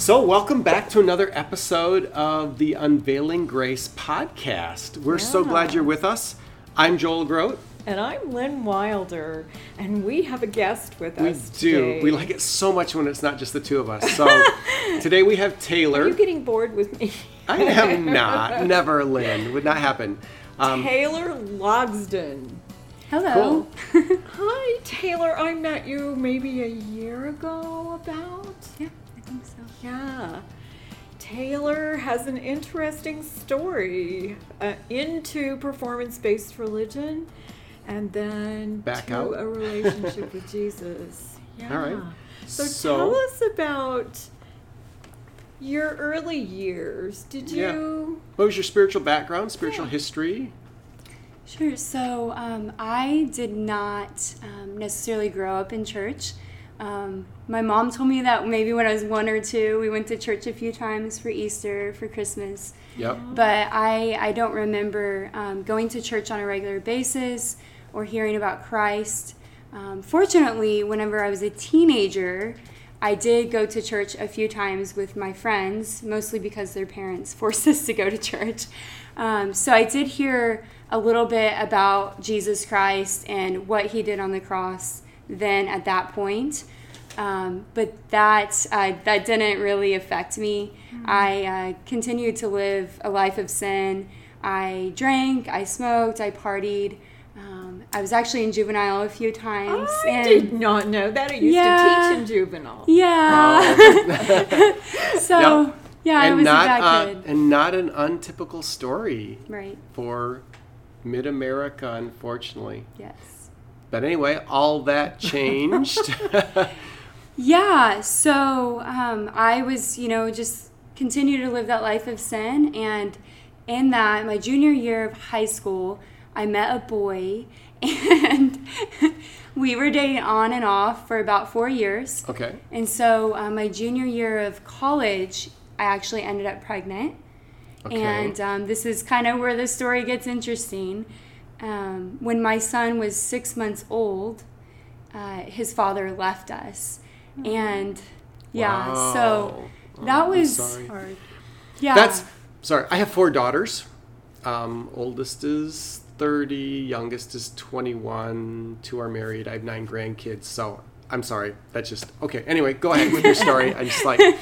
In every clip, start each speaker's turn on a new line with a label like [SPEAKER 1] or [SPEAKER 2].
[SPEAKER 1] So, welcome back to another episode of the Unveiling Grace podcast. We're so glad you're with us. I'm Joel Groat.
[SPEAKER 2] And I'm Lynn Wilder, and we have a guest with
[SPEAKER 1] We
[SPEAKER 2] us.
[SPEAKER 1] do.
[SPEAKER 2] today.
[SPEAKER 1] We like it so much when it's not just the two of us. So, today we have Taylor.
[SPEAKER 2] Are you getting bored with me?
[SPEAKER 1] I am not. Never, Lynn. Would not happen. Um,
[SPEAKER 2] Taylor Logsden.
[SPEAKER 3] Hello.
[SPEAKER 1] Cool.
[SPEAKER 2] Hi, Taylor. I met you maybe a year ago, about.
[SPEAKER 3] Yeah.
[SPEAKER 2] Taylor has an interesting story uh, into performance based religion and then
[SPEAKER 1] Back
[SPEAKER 2] to
[SPEAKER 1] out.
[SPEAKER 2] a relationship with Jesus. Yeah.
[SPEAKER 1] All right.
[SPEAKER 2] So,
[SPEAKER 1] So-
[SPEAKER 2] tell us about your early years. Did
[SPEAKER 1] Yeah.
[SPEAKER 2] you?
[SPEAKER 1] What was your spiritual background, spiritual
[SPEAKER 2] Yeah.
[SPEAKER 1] history?
[SPEAKER 4] Sure. So um, I did not um, necessarily grow up in church. Um, my mom told me that maybe when I was one or two, we went to church a few times for Easter, for Christmas.
[SPEAKER 1] Yep.
[SPEAKER 4] But I, I don't remember um, going to church on a regular basis or hearing about Christ. Um, fortunately, whenever I was a teenager, I did go to church a few times with my friends, mostly because their parents forced us to go to church. Um, so I did hear a little bit about Jesus Christ and what he did on the cross then at that point. Um, but that uh, that didn't really affect me. I uh, continued to live a life of sin. I drank, I smoked, I partied. Um, I was actually in juvenile a few times.
[SPEAKER 2] I
[SPEAKER 4] and
[SPEAKER 2] did not know that. I used
[SPEAKER 4] Yeah.
[SPEAKER 2] to teach in juvenile.
[SPEAKER 4] Yeah. so
[SPEAKER 1] Yep.
[SPEAKER 4] yeah, I
[SPEAKER 1] and
[SPEAKER 4] was
[SPEAKER 1] not
[SPEAKER 4] a bad
[SPEAKER 1] uh,
[SPEAKER 4] kid.
[SPEAKER 1] and not an untypical story
[SPEAKER 4] Right.
[SPEAKER 1] for mid America, unfortunately.
[SPEAKER 4] Yes.
[SPEAKER 1] But anyway, all that changed.
[SPEAKER 4] Yeah, so um, I was, you know, just continue to live that life of sin. And in that, my junior year of high school, I met a boy and we were dating on and off for about four years.
[SPEAKER 1] okay.
[SPEAKER 4] And so, uh, my junior year of college, I actually ended up pregnant.
[SPEAKER 1] Okay.
[SPEAKER 4] And um, this is kind of where the story gets interesting. Um, when my son was six months old, uh, his father left us. And yeah, so that
[SPEAKER 1] Oh,
[SPEAKER 4] was,
[SPEAKER 1] sorry.
[SPEAKER 4] Yeah.
[SPEAKER 1] That's sorry. I have four daughters. Um, oldest is thirty, youngest is twenty-one. Two are married. I have nine grandkids. So I'm sorry. That's just okay. Anyway, go ahead with your story. I just like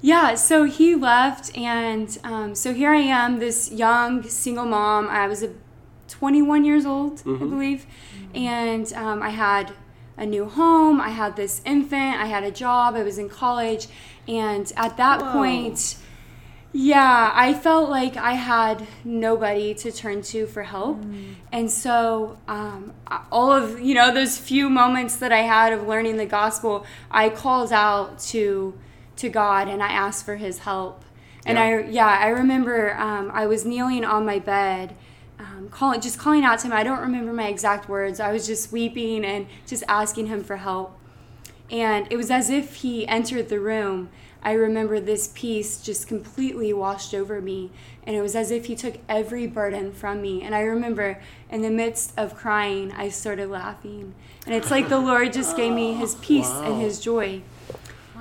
[SPEAKER 4] Yeah, so he left, and um, so here I am, this young single mom. I was a 21 years old, I believe, and um, I had a new home. I had this infant. I had a job. I was in college, and at that
[SPEAKER 2] Whoa.
[SPEAKER 4] point, yeah, I felt like I had nobody to turn to for help. And so, um, all of, you know, those few moments that I had of learning the gospel, I called out to to God and I asked for his help. And
[SPEAKER 1] Yeah.
[SPEAKER 4] I yeah, I remember um, I was kneeling on my bed um, calling just calling out to him. I don't remember my exact words. I was just weeping and just asking him for help. And it was as if he entered the room. I remember this peace just completely washed over me. And it was as if he took every burden from me. And I remember in the midst of crying, I started laughing. And it's like the Lord just gave me his peace
[SPEAKER 1] Wow.
[SPEAKER 4] and his joy.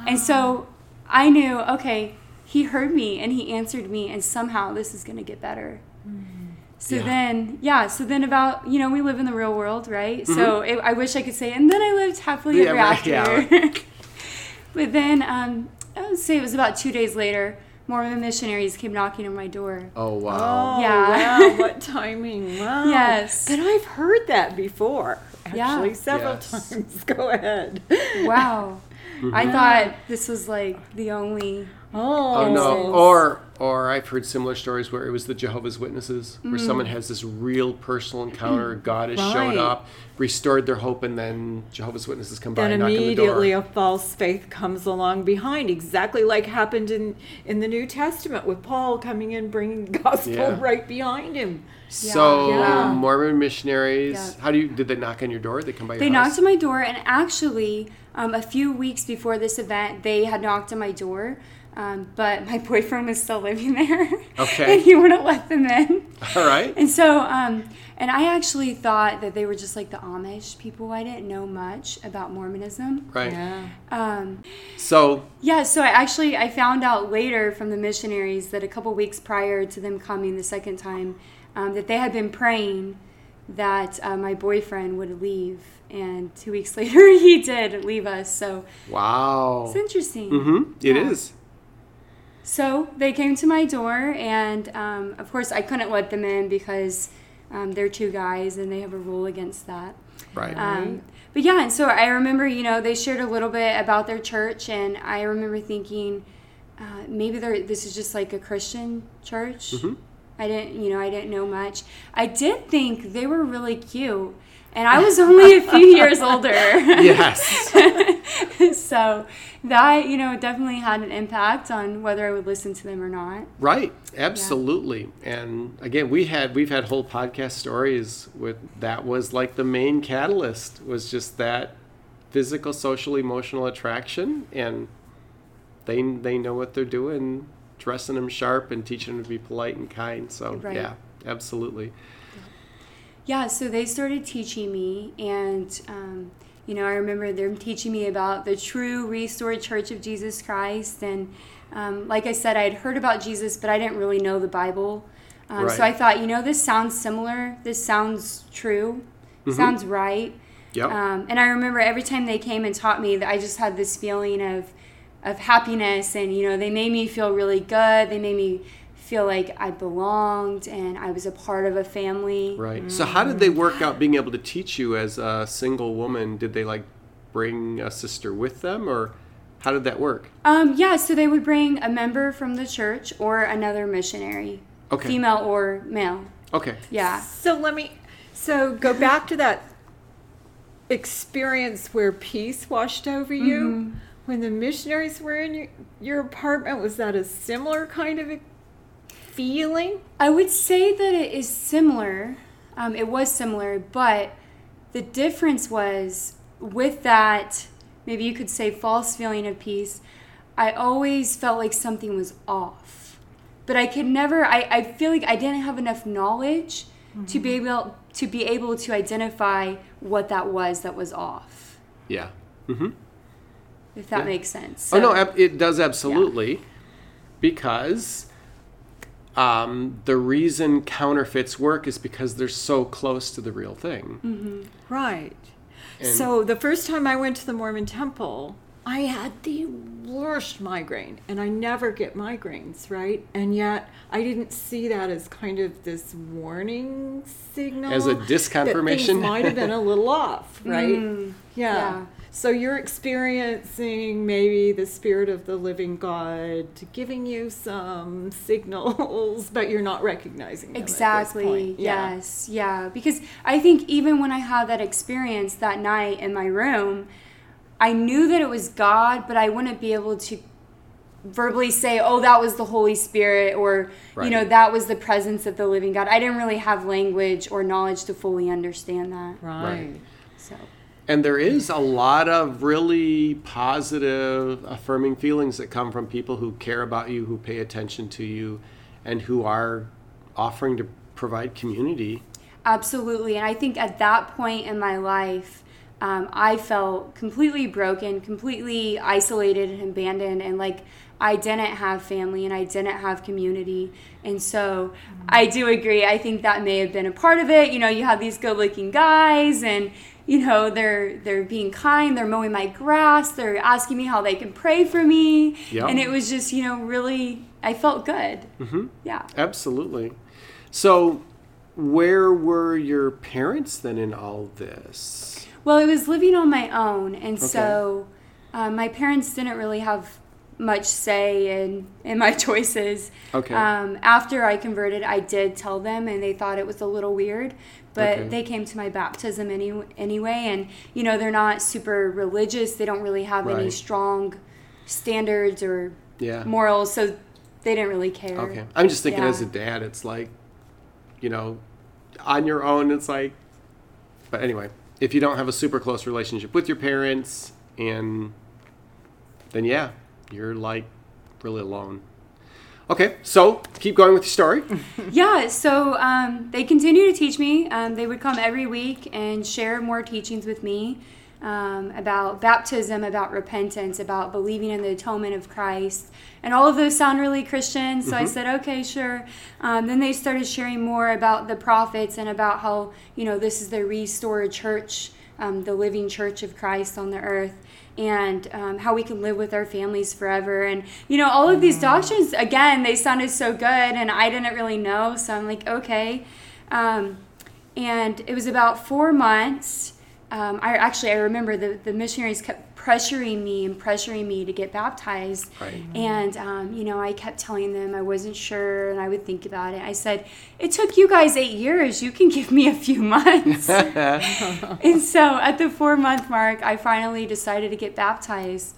[SPEAKER 4] And so I knew, okay, he heard me and he answered me, and somehow this is going to get better. So
[SPEAKER 1] Yeah.
[SPEAKER 4] then, yeah, so then about, you know, we live in the real world, right? So it, I wish I could say, and then I lived happily
[SPEAKER 1] Mm-hmm. Yeah,
[SPEAKER 4] ever
[SPEAKER 1] right,
[SPEAKER 4] after. but then, um, I would say it was about two days later, Mormon missionaries came knocking on my door.
[SPEAKER 1] oh wow.
[SPEAKER 2] Oh,
[SPEAKER 4] Yeah.
[SPEAKER 2] wow, what timing. Wow.
[SPEAKER 4] Yes.
[SPEAKER 2] But I've heard that before.
[SPEAKER 4] Yeah.
[SPEAKER 2] Actually, several
[SPEAKER 1] Yes.
[SPEAKER 2] times. Go ahead.
[SPEAKER 4] Wow.
[SPEAKER 1] Mm-hmm.
[SPEAKER 4] I thought this was like the only
[SPEAKER 2] Oh,
[SPEAKER 1] Oh no! Or or I've heard similar stories where it was the Jehovah's Witnesses, where
[SPEAKER 4] Mm.
[SPEAKER 1] someone has this real personal encounter. God has showed
[SPEAKER 2] Right.
[SPEAKER 1] up, restored their hope, and then Jehovah's Witnesses come by
[SPEAKER 2] then
[SPEAKER 1] and knock on the
[SPEAKER 2] immediately a false faith comes along behind, exactly like happened in in the New Testament with Paul coming in bringing the gospel
[SPEAKER 1] Yeah.
[SPEAKER 2] right behind him.
[SPEAKER 1] So
[SPEAKER 2] Yeah.
[SPEAKER 1] Mormon missionaries,
[SPEAKER 4] Yeah.
[SPEAKER 1] how do you did they knock on your door? They come by your
[SPEAKER 4] They
[SPEAKER 1] house?
[SPEAKER 4] knocked on my door, and actually, um, a few weeks before this event, they had knocked on my door. Um, but my boyfriend was still living there.
[SPEAKER 1] Okay.
[SPEAKER 4] and he wouldn't let them in.
[SPEAKER 1] All right.
[SPEAKER 4] And so, um, and I actually thought that they were just like the Amish people. I didn't know much about Mormonism.
[SPEAKER 1] Right.
[SPEAKER 2] Yeah.
[SPEAKER 4] Um,
[SPEAKER 1] So
[SPEAKER 4] yeah, so I actually I found out later from the missionaries that a couple weeks prior to them coming the second time, um, that they had been praying that uh, my boyfriend would leave, and two weeks later he did leave us. So
[SPEAKER 1] wow.
[SPEAKER 4] it's interesting.
[SPEAKER 1] Mm-hmm. It
[SPEAKER 4] Yeah.
[SPEAKER 1] is.
[SPEAKER 4] So they came to my door, and um, of course I couldn't let them in because um, they're two guys, and they have a rule against that.
[SPEAKER 1] Right.
[SPEAKER 4] Um, but yeah, and so I remember, you know, they shared a little bit about their church, and I remember thinking uh, maybe they're, this is just like a Christian church.
[SPEAKER 1] Mhm.
[SPEAKER 4] I didn't, you know, I didn't know much. I did think they were really cute, and I was only a few years older.
[SPEAKER 1] yes.
[SPEAKER 4] so that, you know, definitely had an impact on whether I would listen to them or not.
[SPEAKER 1] Right, absolutely. And again, we had we've had whole podcast stories with that was like the main catalyst was just that physical, social, emotional attraction, and they they know what they're doing, dressing them sharp and teaching them to be polite and kind. So
[SPEAKER 4] Right.
[SPEAKER 1] yeah, absolutely.
[SPEAKER 4] Yeah, so they started teaching me, and um, you know, I remember them teaching me about the true restored Church of Jesus Christ, and um, like I said, I had heard about Jesus, but I didn't really know the Bible. Um, So I thought, you know, this sounds similar. This sounds true. Sounds right.
[SPEAKER 1] Yep.
[SPEAKER 4] Um, and I remember every time they came and taught me that I just had this feeling of of happiness, and you know, they made me feel really good. They made me feel like I belonged and I was a part of a family.
[SPEAKER 1] Right. So how did they work out being able to teach you as a single woman? Did they like bring a sister with them or how did that work?
[SPEAKER 4] Um, yeah, so they would bring a member from the church or another missionary,
[SPEAKER 1] Okay.
[SPEAKER 4] female or male.
[SPEAKER 1] Okay.
[SPEAKER 4] Yeah.
[SPEAKER 2] So let me so go back to that experience where peace washed over you when the missionaries were in your, your apartment. Was that a similar kind of a feeling?
[SPEAKER 4] I would say that it is similar. Um, it was similar, but the difference was with that, maybe you could say false feeling of peace, I always felt like something was off. But I could never, I, I feel like I didn't have enough knowledge to be able to be able to identify what that was that was off.
[SPEAKER 1] Yeah. Mm-hmm.
[SPEAKER 4] If that
[SPEAKER 1] Yeah.
[SPEAKER 4] makes sense.
[SPEAKER 1] oh no, it does absolutely, because um, the reason counterfeits work is because they're so close to the real thing.
[SPEAKER 2] Right.
[SPEAKER 1] And-
[SPEAKER 2] so the first time I went to the Mormon temple, I had the worst migraine, and I never get migraines, right? And yet I didn't see that as kind of this warning signal.
[SPEAKER 1] As a disconfirmation?
[SPEAKER 2] things might have been a little off, right?
[SPEAKER 4] Mm,
[SPEAKER 2] yeah.
[SPEAKER 4] yeah.
[SPEAKER 2] So you're experiencing maybe the spirit of the living God giving you some signals, but you're not recognizing them at this
[SPEAKER 4] Exactly.
[SPEAKER 2] point. Yeah.
[SPEAKER 4] Yes. Yeah. Because I think even when I had that experience that night in my room, I knew that it was God, but I wouldn't be able to verbally say, "Oh, that was the Holy Spirit," or
[SPEAKER 1] Right.
[SPEAKER 4] you know, that was the presence of the living God. I didn't really have language or knowledge to fully understand that.
[SPEAKER 2] Right.
[SPEAKER 4] So.
[SPEAKER 1] And there is a lot of really positive, affirming feelings that come from people who care about you, who pay attention to you, and who are offering to provide community.
[SPEAKER 4] Absolutely. And I think at that point in my life, um, I felt completely broken, completely isolated and abandoned, and like I didn't have family and I didn't have community. And so I do agree. I think that may have been a part of it. You know, you have these good looking guys and you know they're they're being kind they're mowing my grass they're asking me how they can pray for me
[SPEAKER 1] Yep.
[SPEAKER 4] and it was just you know really i felt good
[SPEAKER 1] Mm-hmm.
[SPEAKER 4] yeah
[SPEAKER 1] Absolutely. So, where were your parents then in all this?
[SPEAKER 4] Well, I was living on my own, and so uh, my parents didn't really have much say in in my choices.
[SPEAKER 1] Okay.
[SPEAKER 4] Um, after I converted, I did tell them, and they thought it was a little weird. But
[SPEAKER 1] Okay.
[SPEAKER 4] they came to my baptism any, anyway, and you know they're not super religious. They don't really have any strong standards or
[SPEAKER 1] Yeah.
[SPEAKER 4] morals, so they didn't really care.
[SPEAKER 1] Okay. I'm just thinking
[SPEAKER 4] Yeah.
[SPEAKER 1] as a dad, it's like, you know, on your own, it's like, but anyway, if you don't have a super close relationship with your parents, and then yeah, you're like really alone. Okay, so keep going with your story.
[SPEAKER 4] Yeah, so um, they continue to teach me. Um, they would come every week and share more teachings with me um, about baptism, about repentance, about believing in the atonement of Christ. And all of those sound really Christian. So I said, okay, sure. Um, then they started sharing more about the prophets and about how, you know, this is the restored church, um, the living church of Christ on the earth and um, how we can live with our families forever. And, you know, all of these doctrines, again, they sounded so good, and I didn't really know. So I'm like, okay. Um, and it was about four months. Um, I actually I remember the, the missionaries kept pressuring me and pressuring me to get baptized.
[SPEAKER 1] Right.
[SPEAKER 4] And um, you know, I kept telling them I wasn't sure, and I would think about it. I said, "It took you guys eight years. You can give me a few months." and so, at the four month mark, I finally decided to get baptized.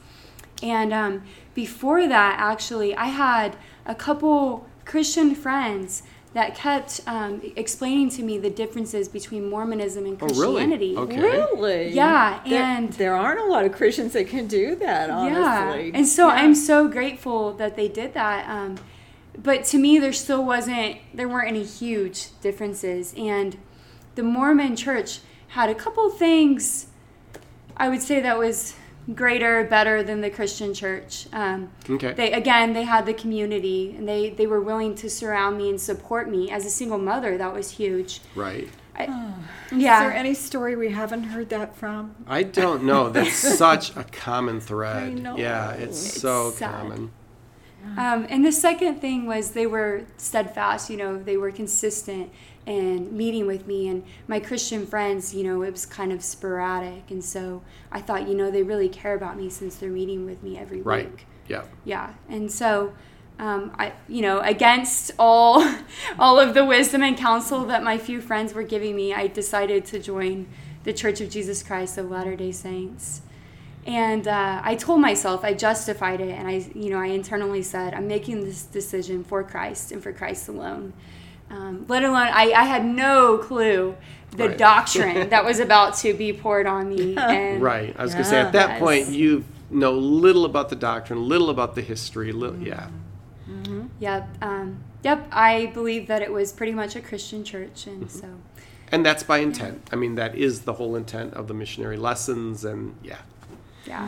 [SPEAKER 4] And um, before that, actually, I had a couple Christian friends that kept um, explaining to me the differences between Mormonism and
[SPEAKER 1] Oh, really?
[SPEAKER 4] Christianity.
[SPEAKER 1] Okay.
[SPEAKER 2] Really?
[SPEAKER 4] Yeah,
[SPEAKER 2] There-
[SPEAKER 4] and-
[SPEAKER 2] there aren't a lot of Christians that can do that. Honestly.
[SPEAKER 4] Yeah, and so
[SPEAKER 2] Yeah.
[SPEAKER 4] I'm so grateful that they did that. Um, but to me, there still wasn't, there weren't any huge differences. And the Mormon Church had a couple things I would say that was greater, better than the Christian Church. Um,
[SPEAKER 1] Okay.
[SPEAKER 4] they again, they had the community, and they they were willing to surround me and support me as a single mother. That was huge.
[SPEAKER 1] right.
[SPEAKER 4] I,
[SPEAKER 2] Is
[SPEAKER 4] yeah.
[SPEAKER 2] there any story we haven't heard that from?
[SPEAKER 1] I don't know. That's such a common thread.
[SPEAKER 2] I know.
[SPEAKER 1] Yeah, it's,
[SPEAKER 4] It's
[SPEAKER 1] so
[SPEAKER 4] sad.
[SPEAKER 1] common.
[SPEAKER 4] Um, and the second thing was they were steadfast, you know, they were consistent in meeting with me. And my Christian friends, you know, it was kind of sporadic. And so I thought, you know, they really care about me since they're meeting with me every
[SPEAKER 1] Right.
[SPEAKER 4] week.
[SPEAKER 1] Yeah.
[SPEAKER 4] Yeah. And so, um, I, you know, against all, all of the wisdom and counsel that my few friends were giving me, I decided to join the Church of Jesus Christ of Latter-day Saints. And uh, I told myself, I justified it, and I, you know, I internally said, I'm making this decision for Christ and for Christ alone. Um, let alone, I, I had no clue the
[SPEAKER 1] Right.
[SPEAKER 4] doctrine that was about to be poured on me. And
[SPEAKER 1] Right. I was going to say, at that
[SPEAKER 4] Yes.
[SPEAKER 1] point, you know little about the doctrine, little about the history. Little, yeah.
[SPEAKER 4] Yep. Um, yep. I believe that it was pretty much a Christian church, and so
[SPEAKER 1] And that's by intent. I mean, that is the whole intent of the missionary lessons. And yeah.
[SPEAKER 4] yeah.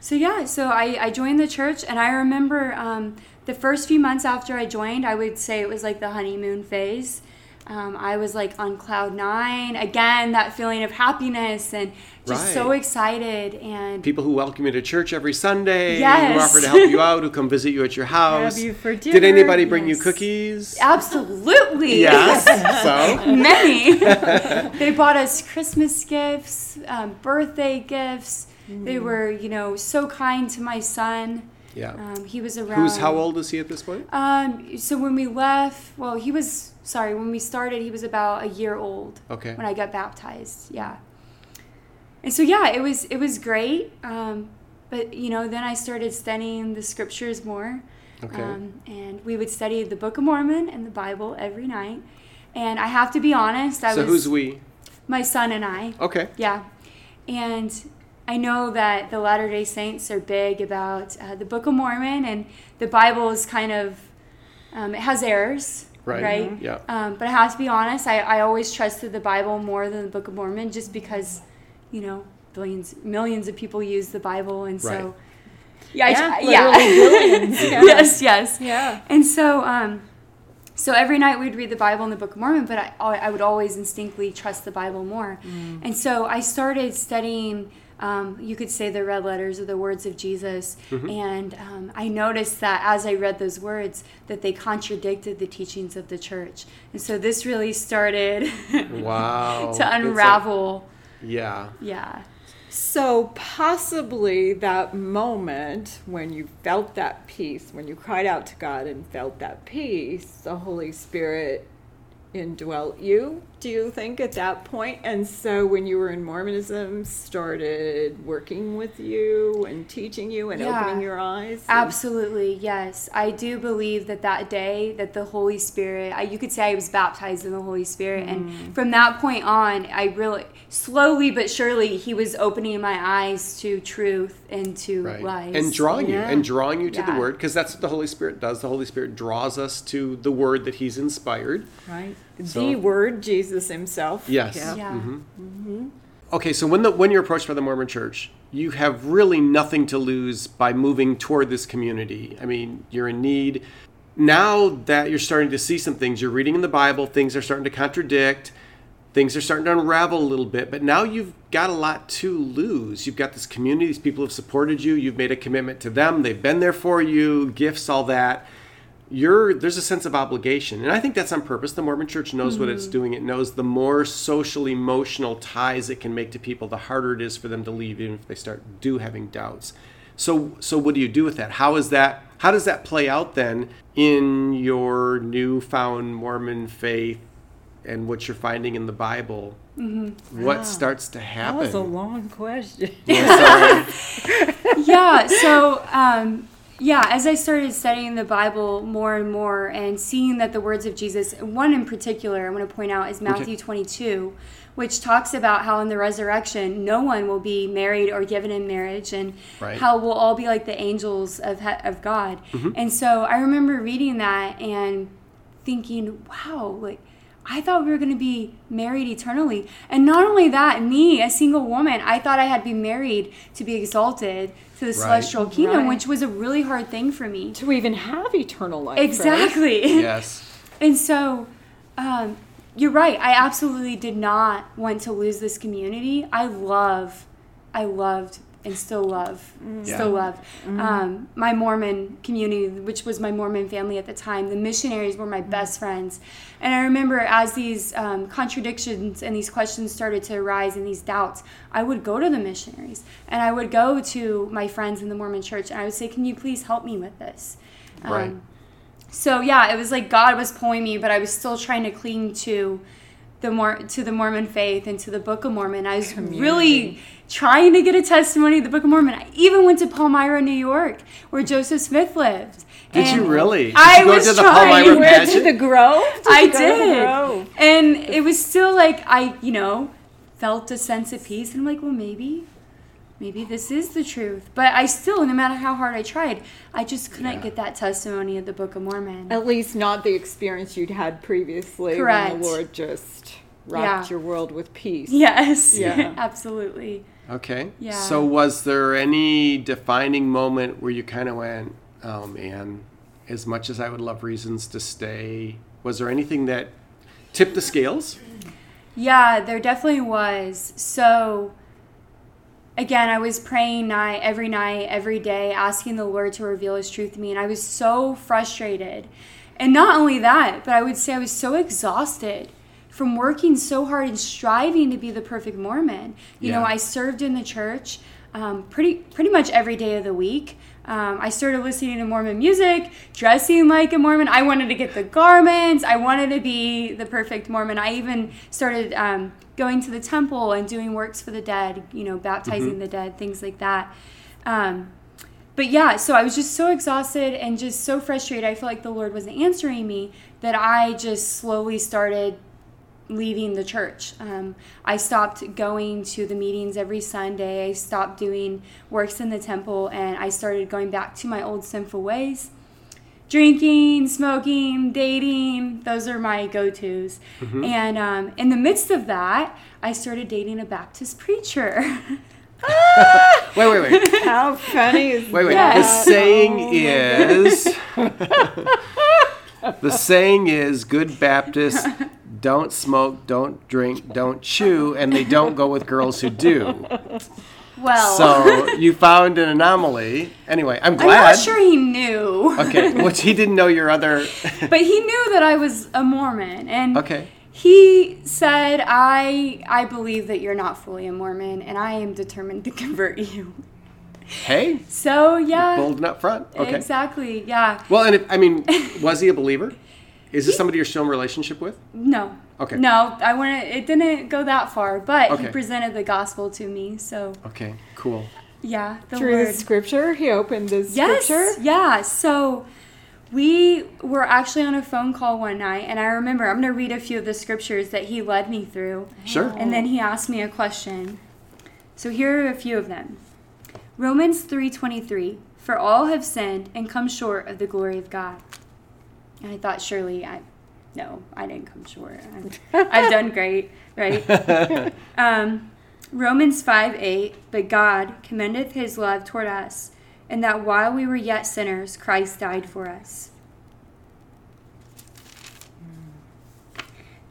[SPEAKER 4] So yeah, so I, I joined the church, and I remember um, the first few months after I joined, I would say it was like the honeymoon phase. Um, I was like on cloud nine again, that feeling of happiness and just so excited and
[SPEAKER 1] People who welcome you to church every Sunday, who offer to help you out, who come visit you at your house.
[SPEAKER 2] you for
[SPEAKER 1] Did anybody bring you cookies?
[SPEAKER 4] absolutely
[SPEAKER 1] Yes. so,
[SPEAKER 4] many. they bought us Christmas gifts, um, birthday gifts. They were, you know, so kind to my son.
[SPEAKER 1] Yeah.
[SPEAKER 4] Um, he was around.
[SPEAKER 1] Who's how old is he at this point?
[SPEAKER 4] Um, so when we left, well, he was sorry. When we started, he was about a year old
[SPEAKER 1] Okay.
[SPEAKER 4] when I got baptized. Yeah. And so yeah, it was it was great. Um, but you know, then I started studying the scriptures more.
[SPEAKER 1] Okay.
[SPEAKER 4] Um, and we would study the Book of Mormon and the Bible every night. And I have to be honest, I
[SPEAKER 1] so
[SPEAKER 4] was
[SPEAKER 1] who's we?
[SPEAKER 4] my son and I.
[SPEAKER 1] Okay.
[SPEAKER 4] Yeah. And I know that the Latter day Saints are big about uh, the Book of Mormon, and the Bible is kind of, um, it has errors.
[SPEAKER 1] Right.
[SPEAKER 4] Right.
[SPEAKER 1] Yeah.
[SPEAKER 4] Um, but I have to be honest, I, I always trusted the Bible more than the Book of Mormon just because, you know, billions, millions of people use the Bible. And so,
[SPEAKER 1] Right.
[SPEAKER 4] yeah, I-
[SPEAKER 2] Yeah,
[SPEAKER 4] yeah.
[SPEAKER 2] billions, yeah.
[SPEAKER 4] yes, yes.
[SPEAKER 2] Yeah.
[SPEAKER 4] And so, um, so every night we'd read the Bible and the Book of Mormon, but I, I would always instinctively trust the Bible more. And so I started studying, um, you could say, the red letters or the words of Jesus. And um, I noticed that as I read those words, that they contradicted the teachings of the church. And so this really started
[SPEAKER 1] Wow.
[SPEAKER 4] to
[SPEAKER 1] It's a-
[SPEAKER 4] unravel.
[SPEAKER 1] yeah.
[SPEAKER 4] yeah.
[SPEAKER 2] So possibly that moment when you felt that peace, when you cried out to God and felt that peace, the Holy Spirit indwelt you, do you think, at that point? And so when you were in Mormonism, started working with you and teaching you and
[SPEAKER 4] Yeah.
[SPEAKER 2] opening your eyes?
[SPEAKER 4] Absolutely, yes. I do believe that that day that the Holy Spirit, I, you could say I was baptized in the Holy Spirit.
[SPEAKER 2] Mm.
[SPEAKER 4] And from that point on, I really, slowly but surely, He was opening my eyes to truth and to
[SPEAKER 1] right
[SPEAKER 4] lies.
[SPEAKER 1] and drawing
[SPEAKER 2] Yeah.
[SPEAKER 1] you and drawing you to the word because that's what the holy spirit does the holy spirit draws us to the word that he's inspired
[SPEAKER 2] Right.
[SPEAKER 1] So-
[SPEAKER 2] the Word, Jesus Himself.
[SPEAKER 1] Yes.
[SPEAKER 2] Yeah.
[SPEAKER 4] Yeah.
[SPEAKER 1] Mm-hmm. okay so when the when you're approached by the mormon church you have really nothing to lose by moving toward this community i mean you're in need now that you're starting to see some things you're reading in the bible things are starting to contradict things are starting to unravel a little bit but now you've got a lot to lose you've got this community these people have supported you you've made a commitment to them they've been there for you gifts all that you're there's a sense of obligation. And i think that's on purpose. The mormon church knows what it's doing. It knows the more social emotional ties it can make to people the harder it is for them to leave even if they start do having doubts. So so what do you do with that? How is that how does that play out then in your newfound mormon faith and what you're finding in the bible? What starts to happen That
[SPEAKER 2] was a long question.
[SPEAKER 1] Yeah,
[SPEAKER 4] yeah so um, yeah as i started studying the bible more and more and seeing that the words of jesus one in particular i want to point out is matthew 22 which talks about how in the resurrection no one will be married or given in marriage and
[SPEAKER 1] Right.
[SPEAKER 4] how we'll all be like the angels of, of god. Mm-hmm. And so i remember reading that and thinking wow like I thought we were going to be married eternally. And not only that, me, a single woman, I thought I had to be married to be exalted to the celestial kingdom,
[SPEAKER 2] Right.
[SPEAKER 4] which was a really hard thing for me.
[SPEAKER 2] to even have eternal life. right?
[SPEAKER 4] Exactly.
[SPEAKER 1] yes
[SPEAKER 4] And so, um, you're right. I absolutely did not want to lose this community. I love, I loved and still love, still love um, my Mormon community, which was my Mormon family at the time. The missionaries were my best friends. And I remember as these um, contradictions and these questions started to arise and these doubts, I would go to the missionaries and I would go to my friends in the Mormon church and I would say, Can you please help me with this?
[SPEAKER 1] right
[SPEAKER 4] Um, so yeah, it was like God was pulling me, but I was still trying to cling to the more to the Mormon faith and to the Book of Mormon. I was really trying to get a testimony of the Book of Mormon. I even went to Palmyra, New York, where Joseph Smith lived.
[SPEAKER 1] did you really did
[SPEAKER 4] I
[SPEAKER 1] you go
[SPEAKER 4] was
[SPEAKER 1] to the
[SPEAKER 4] trying.
[SPEAKER 1] Palmyra
[SPEAKER 2] You went to
[SPEAKER 1] pageant?
[SPEAKER 2] the Grove? Did
[SPEAKER 4] I
[SPEAKER 2] go
[SPEAKER 4] did.
[SPEAKER 2] Grove?
[SPEAKER 4] And it was still like I, you know, felt a sense of peace and I'm like, well maybe maybe this is the truth. But I still, no matter how hard I tried, I just couldn't
[SPEAKER 1] Yeah.
[SPEAKER 4] get that testimony of the Book of Mormon.
[SPEAKER 2] At least not the experience you'd had previously
[SPEAKER 4] Correct.
[SPEAKER 2] when the Lord just rocked
[SPEAKER 4] Yeah.
[SPEAKER 2] your world with peace.
[SPEAKER 4] Yes.
[SPEAKER 2] Yeah.
[SPEAKER 4] absolutely.
[SPEAKER 1] Okay.
[SPEAKER 4] Yeah.
[SPEAKER 1] So was there any defining moment where you kind of went, "Oh man, as much as I would love reasons to stay, was there anything that tipped the scales?"
[SPEAKER 4] Yeah, there definitely was. So again, I was praying night every night, every day, asking the Lord to reveal his truth to me, and I was so frustrated. And not only that, but I would say I was so exhausted from working so hard and striving to be the perfect Mormon. You know, I served in the church um, pretty pretty much every day of the week. Um, I started listening to Mormon music, dressing like a Mormon. I wanted to get the garments. I wanted to be the perfect Mormon. I even started um, going to the temple and doing works for the dead, you know, baptizing the dead, things like that. Um, but yeah, so I was just so exhausted and just so frustrated. I felt like the Lord wasn't answering me that I just slowly started leaving the church. Um, I stopped going to the meetings every Sunday. I stopped doing works in the temple and I started going back to my old sinful ways. Drinking, smoking, dating, those are my go tos. And um, in the midst of that, I started dating a Baptist preacher.
[SPEAKER 1] Wait, wait, wait.
[SPEAKER 2] How funny is
[SPEAKER 1] Wait, wait.
[SPEAKER 2] that?
[SPEAKER 1] The saying
[SPEAKER 2] Oh,
[SPEAKER 1] is The saying is good Baptists don't smoke, don't drink, don't chew, and they don't go with girls who do.
[SPEAKER 4] well,
[SPEAKER 1] So you found an anomaly. Anyway, I'm glad.
[SPEAKER 4] I'm not sure he knew.
[SPEAKER 1] Okay, which he didn't know your other.
[SPEAKER 4] but he knew that I was a Mormon, and
[SPEAKER 1] Okay.
[SPEAKER 4] he said, "I I believe that you're not fully a Mormon, and I am determined to convert you."
[SPEAKER 1] Hey,
[SPEAKER 4] So yeah,
[SPEAKER 1] bold and up front. Okay.
[SPEAKER 4] exactly. Yeah,
[SPEAKER 1] Well, and if, I mean, was he a believer? Is this somebody you're still in relationship with?
[SPEAKER 4] no.
[SPEAKER 1] Okay.
[SPEAKER 4] No, I want to. It didn't go that far, but
[SPEAKER 1] Okay.
[SPEAKER 4] he presented the gospel to me. So
[SPEAKER 1] Okay, cool.
[SPEAKER 4] yeah, the
[SPEAKER 2] Through
[SPEAKER 4] word.
[SPEAKER 2] the scripture, he opened the scripture?
[SPEAKER 4] Yes.
[SPEAKER 2] scripture.
[SPEAKER 4] Yeah. So we were actually on a phone call one night, and I remember I'm going to read a few of the scriptures that he led me through.
[SPEAKER 1] Sure.
[SPEAKER 4] And then he asked me a question. So here are a few of them. Romans 3:23 For all have sinned and come short of the glory of God. I thought surely I no, I didn't come short. I've, I've done great, right? um, Romans 5 8, but God commendeth his love toward us, and that while we were yet sinners, Christ died for us.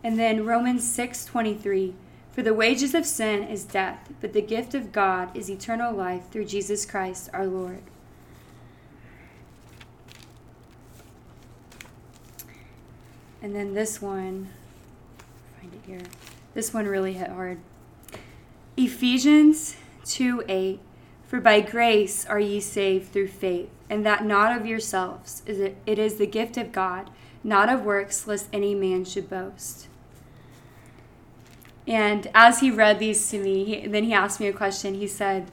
[SPEAKER 4] And then Romans 6 23, for the wages of sin is death, but the gift of God is eternal life through Jesus Christ our Lord. And then this one, find it here. This one really hit hard. Ephesians 2 8. For by grace are ye saved through faith, and that not of yourselves. Is it, it is the gift of God, not of works, lest any man should boast. And as he read these to me, he, then he asked me a question. He said,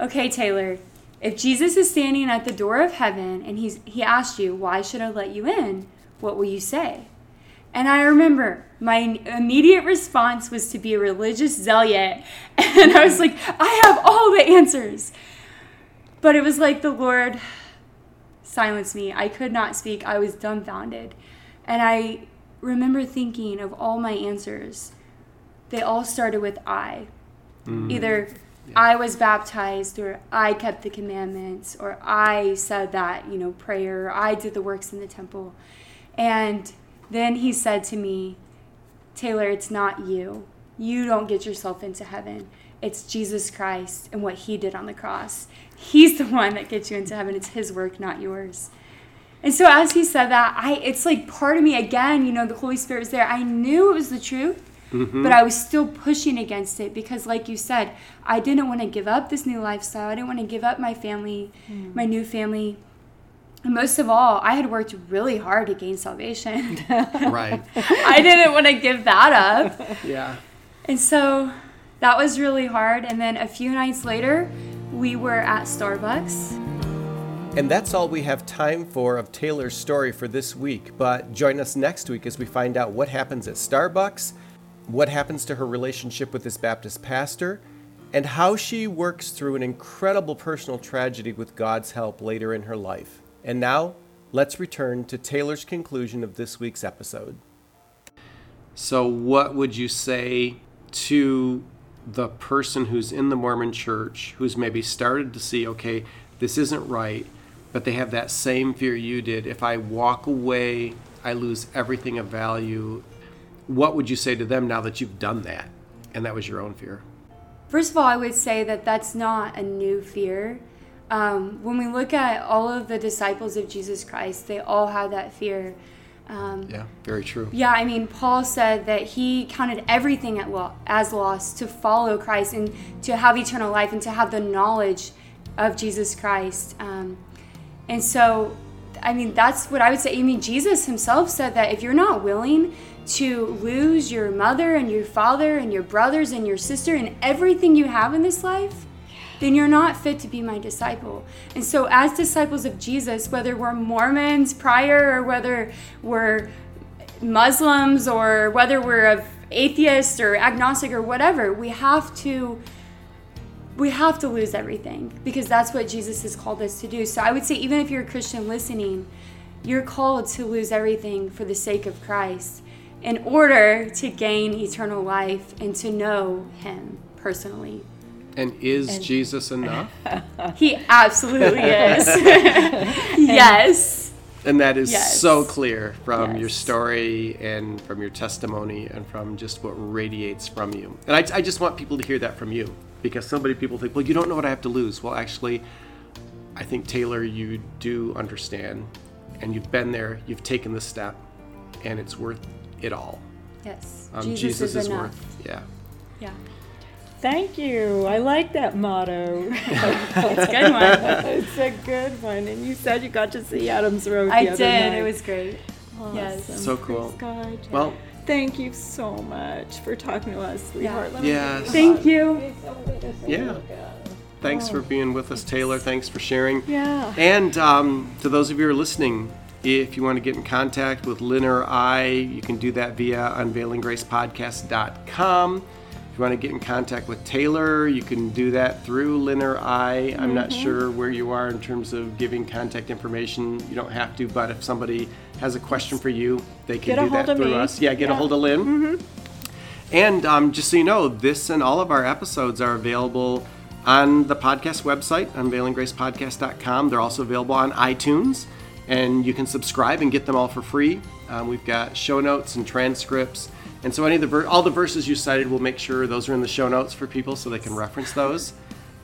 [SPEAKER 4] Okay, Taylor, if Jesus is standing at the door of heaven and he's, he asked you, Why should I let you in? What will you say? And I remember my immediate response was to be a religious zealot. And I was like, I have all the answers. But it was like the Lord silenced me. I could not speak. I was dumbfounded. And I remember thinking of all my answers. They all started with I. Mm. Either I was baptized, or I kept the commandments, or I said that, you know, prayer, or I did the works in the temple. And then he said to me, Taylor, it's not you. You don't get yourself into heaven. It's Jesus Christ and what he did on the cross. He's the one that gets you into heaven. It's his work, not yours. And so as he said that, I it's like part of me again, you know, the Holy Spirit was there. I knew it was the truth, mm-hmm. but I was still pushing against it because like you said, I didn't want to give up this new lifestyle. I didn't want to give up my family, hmm. my new family. And most of all, I had worked really hard to gain salvation.
[SPEAKER 1] Right.
[SPEAKER 4] I didn't want to give that up.
[SPEAKER 1] Yeah.
[SPEAKER 4] And so that was really hard. And then a few nights later, we were at Starbucks.
[SPEAKER 1] And that's all we have time for of Taylor's story for this week. But join us next week as we find out what happens at Starbucks, what happens to her relationship with this Baptist pastor, and how she works through an incredible personal tragedy with God's help later in her life. And now, let's return to Taylor's conclusion of this week's episode. So, what would you say to the person who's in the Mormon church who's maybe started to see, okay, this isn't right, but they have that same fear you did? If I walk away, I lose everything of value. What would you say to them now that you've done that and that was your own fear?
[SPEAKER 4] First of all, I would say that that's not a new fear. Um, when we look at all of the disciples of Jesus Christ, they all had that fear. Um,
[SPEAKER 1] Yeah, very true.
[SPEAKER 4] Yeah, I mean, Paul said that he counted everything at lo- as loss to follow Christ and to have eternal life and to have the knowledge of Jesus Christ. Um, and so, I mean, that's what I would say. I mean, Jesus himself said that if you're not willing to lose your mother and your father and your brothers and your sister and everything you have in this life, then you're not fit to be my disciple. And so, as disciples of Jesus, whether we're Mormons prior or whether we're Muslims or whether we're of atheist or agnostic or whatever, we have to we have to lose everything because that's what Jesus has called us to do. So I would say even if you're a Christian listening, you're called to lose everything for the sake of Christ in order to gain eternal life and to know him personally.
[SPEAKER 1] And is Jesus enough?
[SPEAKER 4] He absolutely is. yes.
[SPEAKER 1] And that is
[SPEAKER 4] Yes.
[SPEAKER 1] so clear from your story and from your testimony and from just what radiates from you. And I, I just want people to hear that from you because so many people think, well, you don't know what I have to lose. Well, actually, I think, Taylor, you do understand and you've been there, you've taken the step, and it's worth it all.
[SPEAKER 4] Yes.
[SPEAKER 1] Um,
[SPEAKER 4] Jesus, is, enough.
[SPEAKER 1] worth. Yeah.
[SPEAKER 4] Yeah.
[SPEAKER 2] Thank you. I like that motto.
[SPEAKER 4] It's a good one.
[SPEAKER 2] it's a good one. And you said you got to see Adams Road. The
[SPEAKER 4] I
[SPEAKER 2] other
[SPEAKER 4] did.
[SPEAKER 2] Night.
[SPEAKER 4] It was great.
[SPEAKER 2] awesome.
[SPEAKER 4] yes.
[SPEAKER 1] So cool.
[SPEAKER 2] Praise God.
[SPEAKER 1] Well,
[SPEAKER 2] thank you so much for talking to us, sweetheart. Let me
[SPEAKER 1] Yes.
[SPEAKER 2] give
[SPEAKER 4] Thank you.
[SPEAKER 1] Yeah. thanks for being with us, Taylor. Thanks for sharing.
[SPEAKER 2] Yeah.
[SPEAKER 1] And um, to those of you who are listening, if you want to get in contact with Lynn or I, you can do that via unveilinggracepodcast.com. You want to get in contact with Taylor, you can do that through Lynn or I. I'm not
[SPEAKER 2] Mm-hmm.
[SPEAKER 1] sure where you are in terms of giving contact information. You don't have to, but if somebody has a question for you, they can
[SPEAKER 2] Get
[SPEAKER 1] do that through
[SPEAKER 2] me.
[SPEAKER 1] us. Yeah, get a
[SPEAKER 2] Yeah. Mm-hmm.
[SPEAKER 1] hold of Lynn. And um, just so you know, this and all of our episodes are available on the podcast website, unveilinggracepodcast.com. They're also available on iTunes, and you can subscribe and get them all for free. Um, we've got show notes and transcripts. And so, any of the ver- all the verses you cited, we'll make sure those are in the show notes for people so they can reference those.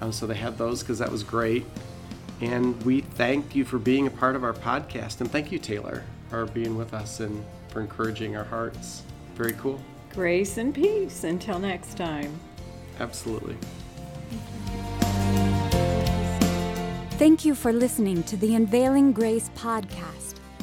[SPEAKER 1] Um, so they have those because that was great. And we thank you for being a part of our podcast, and thank you, Taylor, for being with us and for encouraging our hearts. Very cool.
[SPEAKER 2] Grace and peace. Until next time.
[SPEAKER 1] Absolutely.
[SPEAKER 3] Thank you for listening to the Unveiling Grace podcast.